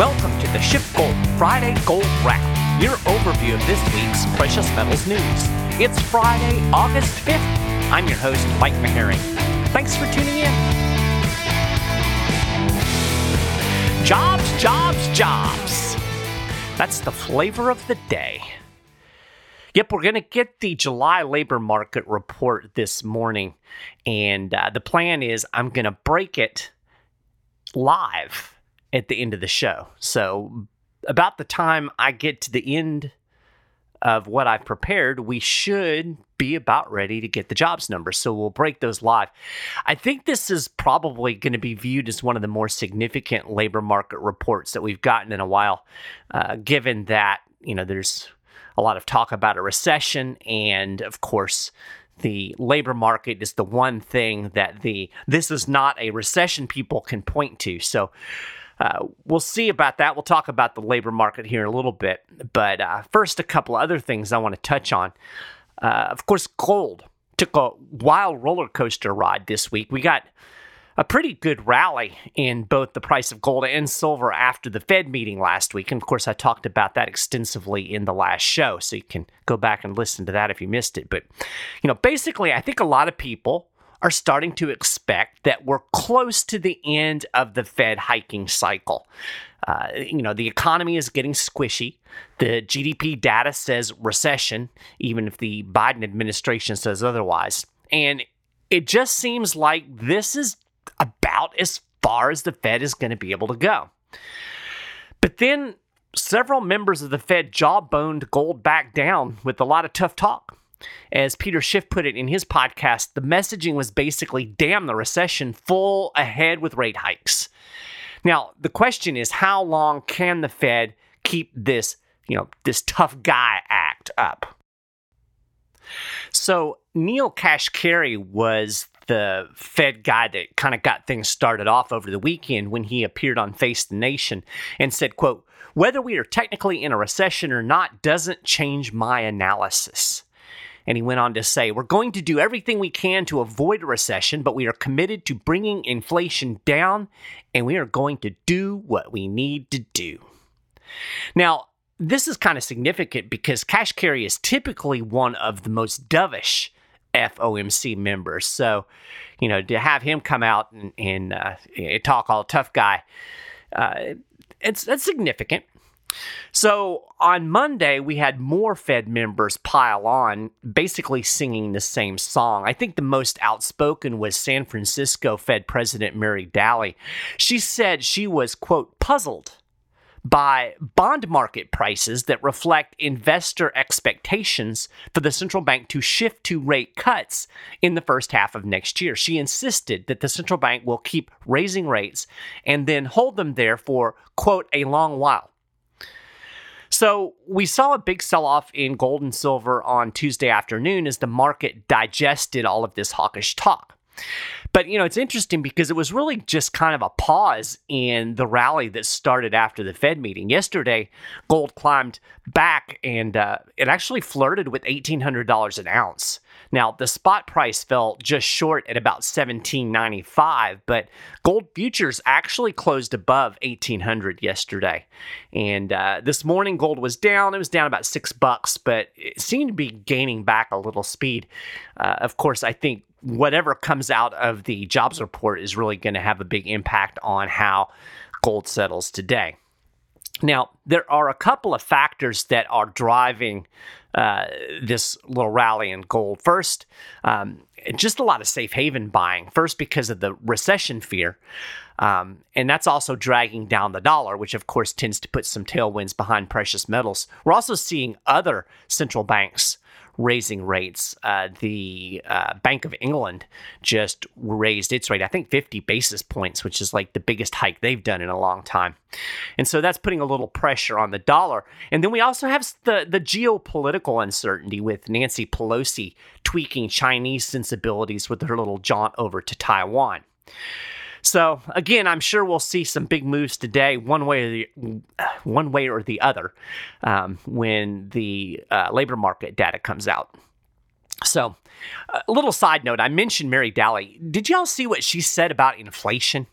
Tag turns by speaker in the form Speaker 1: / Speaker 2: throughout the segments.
Speaker 1: Welcome to the SchiffGold Friday Gold Wrap, your overview of this week's precious metals news. It's Friday, August 5th. I'm your host, Mike Maharrey. Thanks for tuning in. Jobs, jobs, jobs. That's the flavor of the day. Yep, we're going to get the July labor market report this morning. And uh, the plan is I'm going to break it live at the end of the show. So, about the time I get to the end of what I've prepared, we should be about ready to get the jobs numbers. So, we'll break those live. I think this is probably going to be viewed as one of the more significant labor market reports that we've gotten in a while, uh, given that, you know, there's a lot of talk about a recession and, of course, the labor market is the one thing that the this is not a recession people can point to. So uh, we'll see about that. We'll talk about the labor market here in a little bit. But uh, first, a couple other things I want to touch on. Uh, of course, gold took a wild roller coaster ride this week. We got a pretty good rally in both the price of gold and silver after the Fed meeting last week. And of course, I talked about that extensively in the last show, so you can go back and listen to that if you missed it. But, you know, basically, I think a lot of people are starting to expect that we're close to the end of the Fed hiking cycle. Uh, you know, the economy is getting squishy. The GDP data says recession, even if the Biden administration says otherwise. And it just seems like this is about as far as the Fed is going to be able to go. But then several members of the Fed jawboned gold back down with a lot of tough talk. As Peter Schiff put it in his podcast, the messaging was basically damn the recession, full ahead with rate hikes. Now, the question is how long can the Fed keep this, you know, this tough guy act up? So, Neel Kashkari was the Fed guy that kind of got things started off over the weekend when he appeared on Face the Nation and said, quote, whether we are technically in a recession or not doesn't change my analysis. And he went on to say, We're going to do everything we can to avoid a recession, but we are committed to bringing inflation down, and we are going to do what we need to do. Now, this is kind of significant because cash Kashkari is typically one of the most dovish FOMC members. So, you know, to have him come out and, and uh, talk all tough guy, uh, it's, it's significant. So on Monday, we had more Fed members pile on, basically singing the same song. I think the most outspoken was San Francisco Fed President Mary Daly. She said she was, quote, puzzled by bond market prices that reflect investor expectations for the central bank to shift to rate cuts in the first half of next year. She insisted that the central bank will keep raising rates and then hold them there for, quote, a long while. So we saw a big sell off in gold and silver on Tuesday afternoon as the market digested all of this hawkish talk. But you know, it's interesting because it was really just kind of a pause in the rally that started after the Fed meeting. Yesterday, gold climbed back and uh, it actually flirted with $1,800 an ounce. Now, the spot price fell just short at about 1795, but gold futures actually closed above 1800 yesterday. And uh, this morning, gold was down. It was down about six bucks, but it seemed to be gaining back a little speed. Uh, of course, I think whatever comes out of the jobs report is really going to have a big impact on how gold settles today. Now, there are a couple of factors that are driving uh, this little rally in gold. First, um, just a lot of safe haven buying. First, because of the recession fear. Um, and that's also dragging down the dollar, which of course tends to put some tailwinds behind precious metals. We're also seeing other central banks raising rates. Uh, the uh, Bank of England just raised its rate, I think 50 basis points, which is like the biggest hike they've done in a long time. And so that's putting a little pressure on the dollar. And then we also have the, the geopolitical uncertainty with Nancy Pelosi tweaking Chinese sensibilities with her little jaunt over to Taiwan. So again, I'm sure we'll see some big moves today, one way or the one way or the other, um, when the uh, labor market data comes out. So, a little side note: I mentioned Mary Daly. Did y'all see what she said about inflation?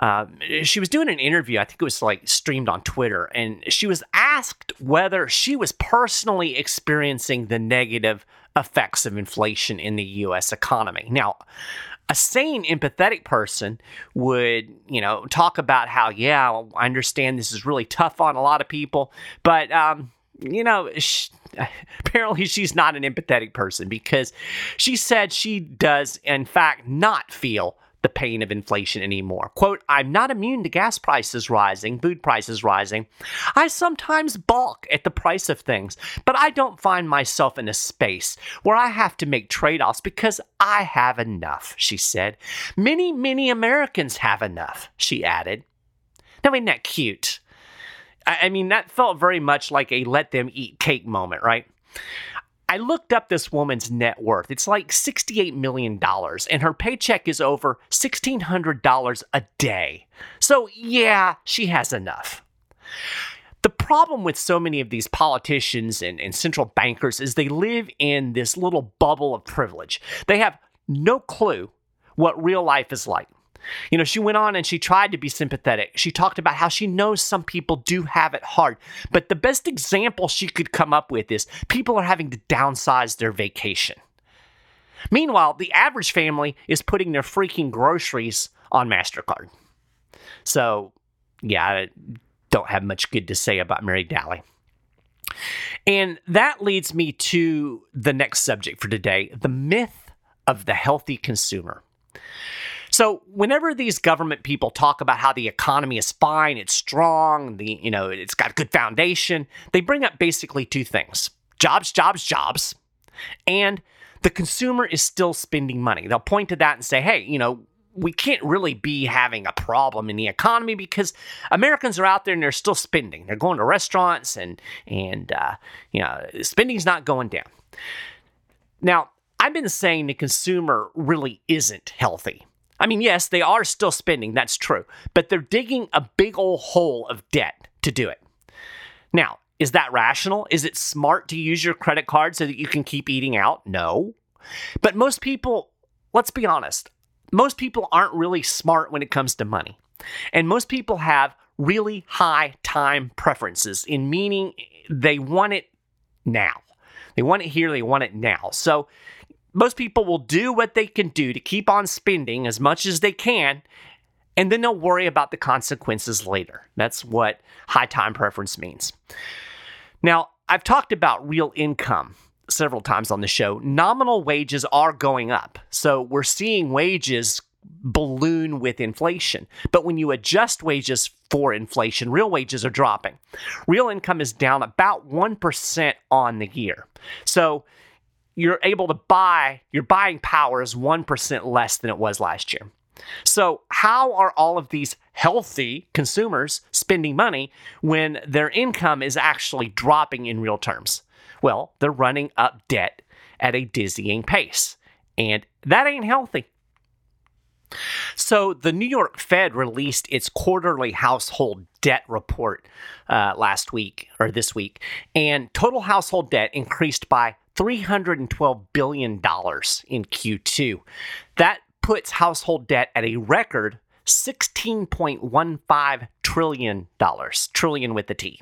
Speaker 1: Um, she was doing an interview, I think it was like streamed on Twitter, and she was asked whether she was personally experiencing the negative effects of inflation in the US economy. Now, a sane, empathetic person would, you know, talk about how, yeah, I understand this is really tough on a lot of people, but, um, you know, she, apparently she's not an empathetic person because she said she does, in fact, not feel the pain of inflation anymore. Quote, I'm not immune to gas prices rising, food prices rising. I sometimes balk at the price of things, but I don't find myself in a space where I have to make trade offs because I have enough, she said. Many, many Americans have enough, she added. Now, isn't that cute? I mean, that felt very much like a let them eat cake moment, right? I looked up this woman's net worth. It's like $68 million, and her paycheck is over $1,600 a day. So, yeah, she has enough. The problem with so many of these politicians and, and central bankers is they live in this little bubble of privilege. They have no clue what real life is like. You know, she went on and she tried to be sympathetic. She talked about how she knows some people do have it hard. But the best example she could come up with is people are having to downsize their vacation. Meanwhile, the average family is putting their freaking groceries on MasterCard. So, yeah, I don't have much good to say about Mary Daly. And that leads me to the next subject for today the myth of the healthy consumer. So whenever these government people talk about how the economy is fine, it's strong, the you know, it's got a good foundation, they bring up basically two things. Jobs, jobs, jobs. And the consumer is still spending money. They'll point to that and say, "Hey, you know, we can't really be having a problem in the economy because Americans are out there and they're still spending. They're going to restaurants and and uh, you know spending's not going down. Now, I've been saying the consumer really isn't healthy. I mean, yes, they are still spending, that's true, but they're digging a big old hole of debt to do it. Now, is that rational? Is it smart to use your credit card so that you can keep eating out? No. But most people, let's be honest, most people aren't really smart when it comes to money. And most people have really high time preferences, in meaning they want it now. They want it here, they want it now. So most people will do what they can do to keep on spending as much as they can, and then they'll worry about the consequences later. That's what high time preference means. Now, I've talked about real income several times on the show. Nominal wages are going up. So we're seeing wages balloon with inflation. But when you adjust wages for inflation, real wages are dropping. Real income is down about 1% on the year. So you're able to buy, your buying power is 1% less than it was last year. So, how are all of these healthy consumers spending money when their income is actually dropping in real terms? Well, they're running up debt at a dizzying pace, and that ain't healthy. So, the New York Fed released its quarterly household debt report uh, last week or this week, and total household debt increased by $312 billion in Q2. That puts household debt at a record $16.15 trillion, trillion with the T.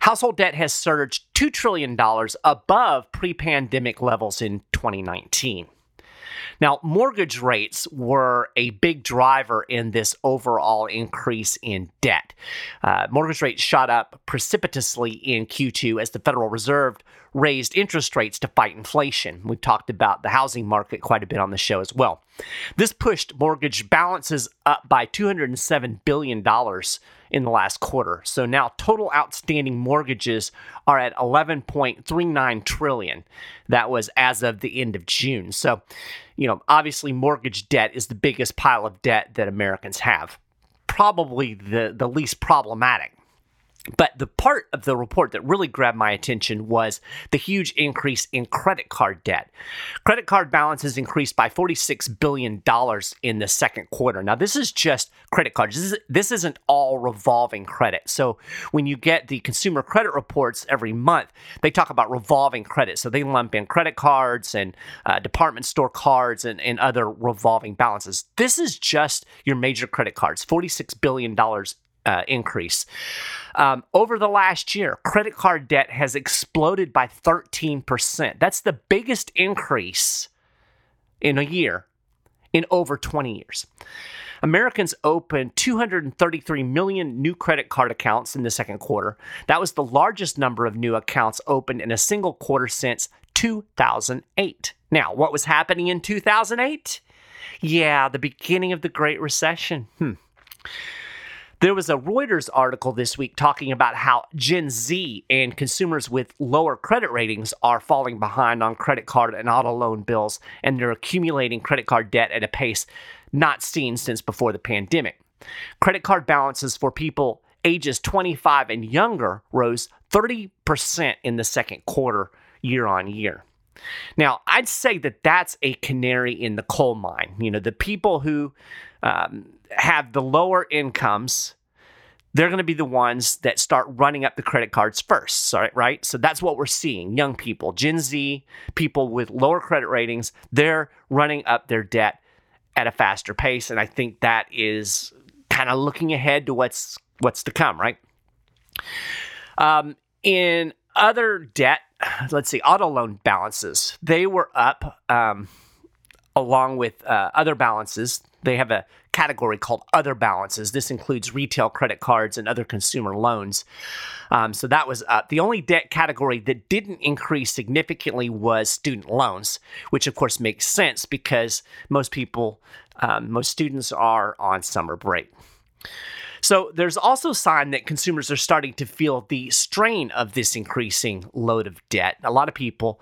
Speaker 1: Household debt has surged $2 trillion above pre pandemic levels in 2019. Now, mortgage rates were a big driver in this overall increase in debt. Uh, mortgage rates shot up precipitously in Q2 as the Federal Reserve raised interest rates to fight inflation. We've talked about the housing market quite a bit on the show as well. This pushed mortgage balances up by $207 billion in the last quarter. So now total outstanding mortgages are at 11.39 trillion. That was as of the end of June. So, you know, obviously mortgage debt is the biggest pile of debt that Americans have. Probably the, the least problematic. But the part of the report that really grabbed my attention was the huge increase in credit card debt. Credit card balances increased by $46 billion in the second quarter. Now, this is just credit cards. This, is, this isn't all revolving credit. So, when you get the consumer credit reports every month, they talk about revolving credit. So, they lump in credit cards and uh, department store cards and, and other revolving balances. This is just your major credit cards, $46 billion uh, increase. Um, over the last year, credit card debt has exploded by 13%. That's the biggest increase in a year in over 20 years. Americans opened 233 million new credit card accounts in the second quarter. That was the largest number of new accounts opened in a single quarter since 2008. Now, what was happening in 2008? Yeah, the beginning of the Great Recession. Hmm. There was a Reuters article this week talking about how Gen Z and consumers with lower credit ratings are falling behind on credit card and auto loan bills, and they're accumulating credit card debt at a pace not seen since before the pandemic. Credit card balances for people ages 25 and younger rose 30% in the second quarter year on year. Now, I'd say that that's a canary in the coal mine. You know, the people who um, have the lower incomes, they're going to be the ones that start running up the credit cards first, right? So that's what we're seeing. Young people, Gen Z, people with lower credit ratings, they're running up their debt at a faster pace, and I think that is kind of looking ahead to what's what's to come, right? Um, in other debt, let's see, auto loan balances, they were up um, along with uh, other balances. They have a category called other balances. This includes retail credit cards and other consumer loans. Um, so that was up. The only debt category that didn't increase significantly was student loans, which of course makes sense because most people, um, most students are on summer break. So there's also a sign that consumers are starting to feel the strain of this increasing load of debt. A lot of people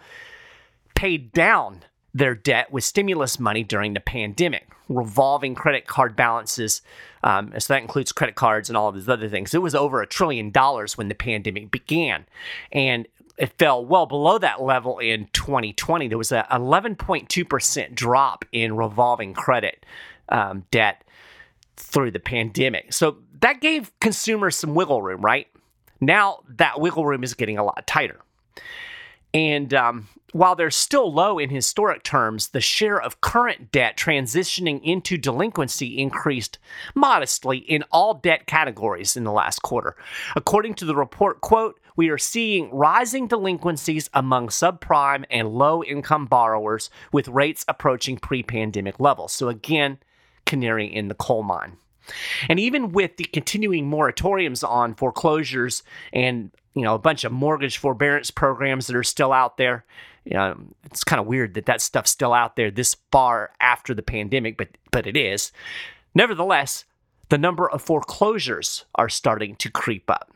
Speaker 1: paid down their debt with stimulus money during the pandemic, revolving credit card balances. Um, so that includes credit cards and all of these other things. It was over a trillion dollars when the pandemic began. And it fell well below that level in 2020. There was an 11.2% drop in revolving credit um, debt through the pandemic. So that gave consumers some wiggle room, right? Now that wiggle room is getting a lot tighter. And um, while they're still low in historic terms, the share of current debt transitioning into delinquency increased modestly in all debt categories in the last quarter. According to the report, quote, we are seeing rising delinquencies among subprime and low income borrowers with rates approaching pre pandemic levels. So, again, canary in the coal mine. And even with the continuing moratoriums on foreclosures and you know a bunch of mortgage forbearance programs that are still out there, you um, know, it's kind of weird that that stuff's still out there this far after the pandemic, but but it is. Nevertheless, the number of foreclosures are starting to creep up.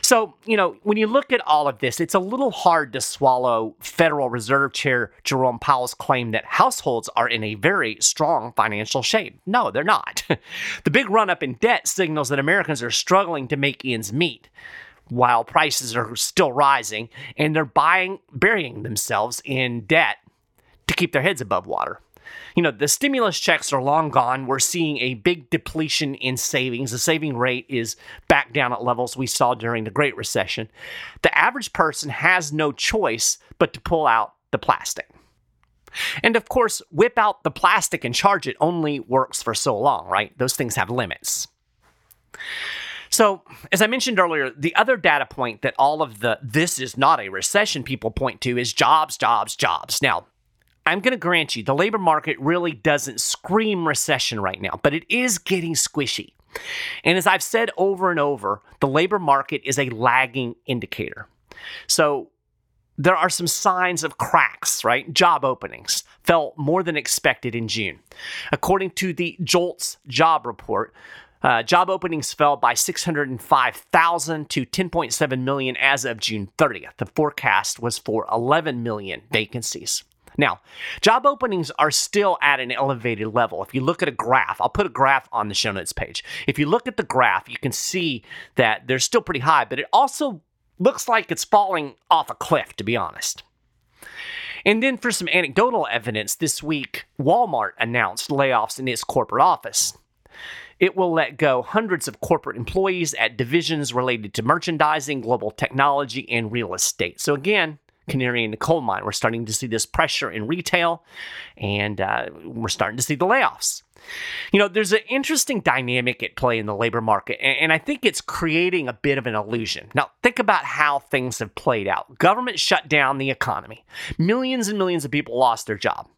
Speaker 1: So, you know, when you look at all of this, it's a little hard to swallow Federal Reserve Chair Jerome Powell's claim that households are in a very strong financial shape. No, they're not. the big run up in debt signals that Americans are struggling to make ends meet while prices are still rising and they're buying burying themselves in debt to keep their heads above water you know, the stimulus checks are long gone. We're seeing a big depletion in savings. The saving rate is back down at levels we saw during the Great Recession. The average person has no choice but to pull out the plastic. And of course, whip out the plastic and charge it only works for so long, right? Those things have limits. So, as I mentioned earlier, the other data point that all of the this is not a recession people point to is jobs, jobs, jobs. Now, I'm going to grant you the labor market really doesn't scream recession right now, but it is getting squishy. And as I've said over and over, the labor market is a lagging indicator. So there are some signs of cracks, right? Job openings fell more than expected in June. According to the JOLTS job report, uh, job openings fell by 605,000 to 10.7 million as of June 30th. The forecast was for 11 million vacancies. Now, job openings are still at an elevated level. If you look at a graph, I'll put a graph on the show notes page. If you look at the graph, you can see that they're still pretty high, but it also looks like it's falling off a cliff, to be honest. And then for some anecdotal evidence, this week, Walmart announced layoffs in its corporate office. It will let go hundreds of corporate employees at divisions related to merchandising, global technology, and real estate. So, again, canary in the coal mine. We're starting to see this pressure in retail, and uh, we're starting to see the layoffs. You know, there's an interesting dynamic at play in the labor market, and I think it's creating a bit of an illusion. Now, think about how things have played out. Government shut down the economy, millions and millions of people lost their job.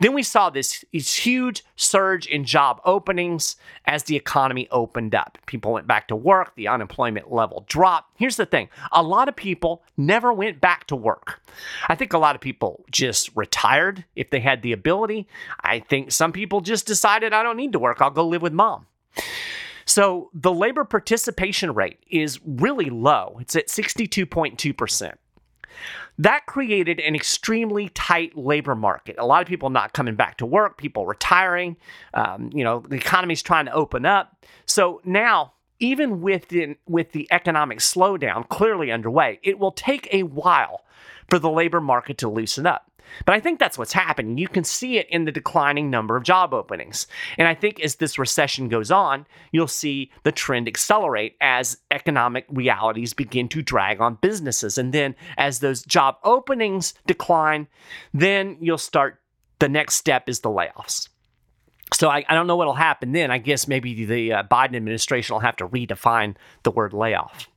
Speaker 1: Then we saw this, this huge surge in job openings as the economy opened up. People went back to work, the unemployment level dropped. Here's the thing a lot of people never went back to work. I think a lot of people just retired if they had the ability. I think some people just decided, I don't need to work, I'll go live with mom. So the labor participation rate is really low. It's at 62.2%. That created an extremely tight labor market. A lot of people not coming back to work, people retiring. Um, you know, the economy's trying to open up. So now, even within with the economic slowdown clearly underway, it will take a while for the labor market to loosen up. But I think that's what's happening. You can see it in the declining number of job openings. And I think as this recession goes on, you'll see the trend accelerate as economic realities begin to drag on businesses. And then as those job openings decline, then you'll start the next step is the layoffs. So I, I don't know what'll happen then. I guess maybe the uh, Biden administration will have to redefine the word layoff.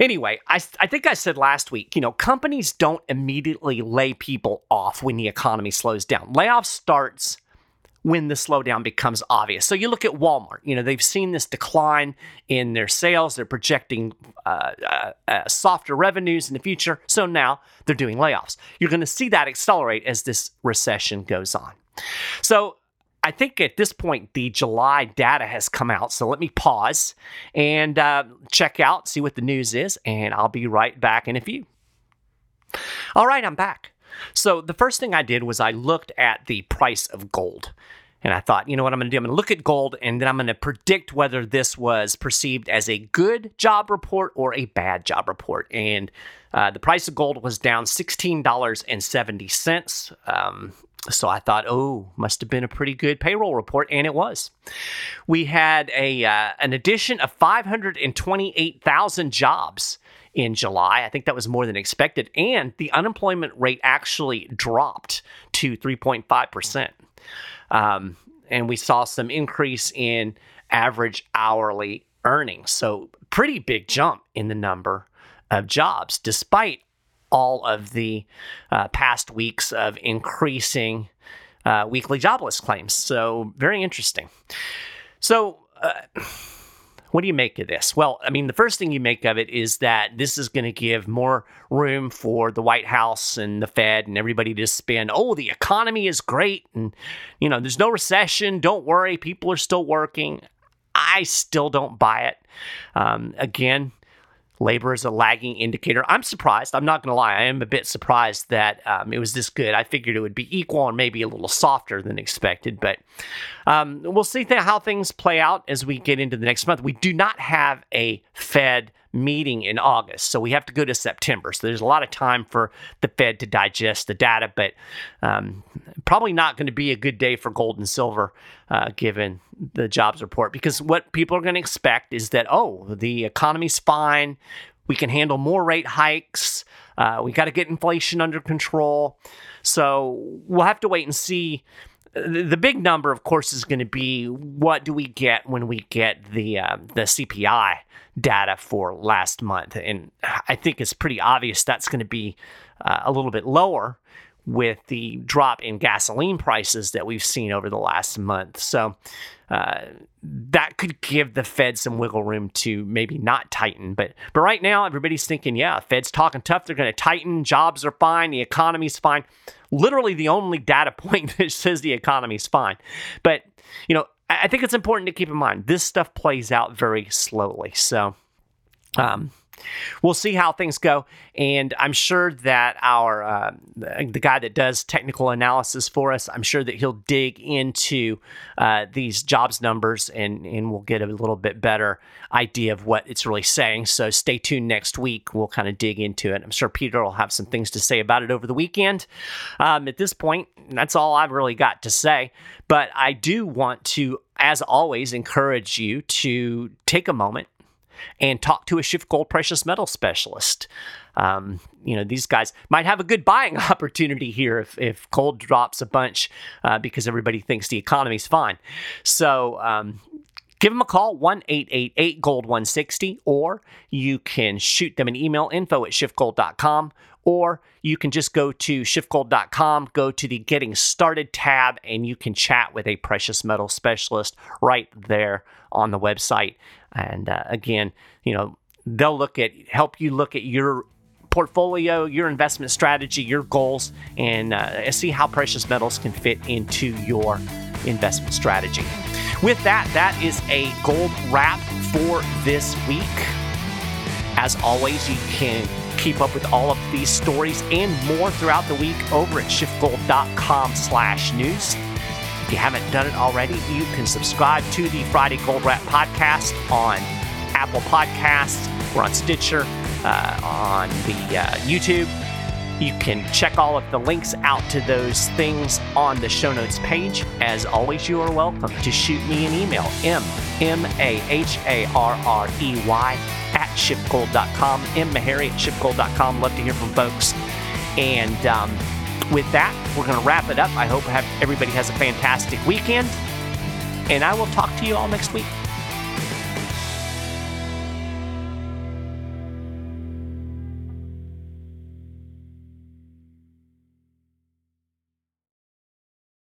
Speaker 1: Anyway, I, I think I said last week, you know, companies don't immediately lay people off when the economy slows down. Layoff starts when the slowdown becomes obvious. So you look at Walmart, you know, they've seen this decline in their sales. They're projecting uh, uh, uh, softer revenues in the future. So now they're doing layoffs. You're going to see that accelerate as this recession goes on. So I think at this point, the July data has come out. So let me pause and uh, check out, see what the news is, and I'll be right back in a few. All right, I'm back. So the first thing I did was I looked at the price of gold. And I thought, you know what I'm going to do? I'm going to look at gold and then I'm going to predict whether this was perceived as a good job report or a bad job report. And uh, the price of gold was down $16.70. Um, so I thought, oh, must have been a pretty good payroll report, and it was. We had a uh, an addition of 528,000 jobs in July. I think that was more than expected, and the unemployment rate actually dropped to 3.5 percent. Um, and we saw some increase in average hourly earnings. So pretty big jump in the number of jobs, despite all of the uh, past weeks of increasing uh, weekly jobless claims. So, very interesting. So, uh, what do you make of this? Well, I mean, the first thing you make of it is that this is going to give more room for the White House and the Fed and everybody to spin. Oh, the economy is great. And, you know, there's no recession. Don't worry. People are still working. I still don't buy it. Um, again, Labor is a lagging indicator. I'm surprised. I'm not going to lie. I am a bit surprised that um, it was this good. I figured it would be equal and maybe a little softer than expected. But um, we'll see th- how things play out as we get into the next month. We do not have a Fed meeting in August. So we have to go to September. So there's a lot of time for the Fed to digest the data, but um, probably not going to be a good day for gold and silver uh, given the jobs report because what people are going to expect is that, oh, the economy's fine. We can handle more rate hikes. Uh, we got to get inflation under control. So we'll have to wait and see the big number, of course, is going to be what do we get when we get the uh, the CPI data for last month, and I think it's pretty obvious that's going to be uh, a little bit lower with the drop in gasoline prices that we've seen over the last month. So uh, that could give the Fed some wiggle room to maybe not tighten. But but right now, everybody's thinking, yeah, Fed's talking tough. They're going to tighten. Jobs are fine. The economy's fine. Literally, the only data point that says the economy's fine. But you know, I think it's important to keep in mind this stuff plays out very slowly. So. Um, we'll see how things go. And I'm sure that our uh, the guy that does technical analysis for us, I'm sure that he'll dig into uh, these jobs numbers and and we'll get a little bit better idea of what it's really saying. So stay tuned next week. We'll kind of dig into it. I'm sure Peter will have some things to say about it over the weekend. Um, at this point, that's all I've really got to say. But I do want to, as always, encourage you to take a moment and talk to a SchiffGold precious metal specialist. Um, you know, these guys might have a good buying opportunity here if, if gold drops a bunch uh, because everybody thinks the economy's fine. So, um, give them a call 1-888 gold 160 or you can shoot them an email info at schiffgold.com or you can just go to schiffgold.com go to the getting started tab and you can chat with a precious metal specialist right there on the website and uh, again, you know, they'll look at help you look at your portfolio, your investment strategy, your goals, and uh, see how precious metals can fit into your investment strategy. With that, that is a gold wrap for this week. As always, you can keep up with all of these stories and more throughout the week over at schiffgold.com slash news. If you haven't done it already, you can subscribe to the Friday Gold Wrap podcast on Apple Podcasts. We're on Stitcher, uh, on the uh, YouTube. You can check all of the links out to those things on the show notes page. As always, you are welcome to shoot me an email, m m a h a r r e y at schiffgold.com, m maharrey at schiffgold.com. Love to hear from folks. And um, with that, we're going to wrap it up. I hope everybody has a fantastic weekend, and I will talk to you all next week.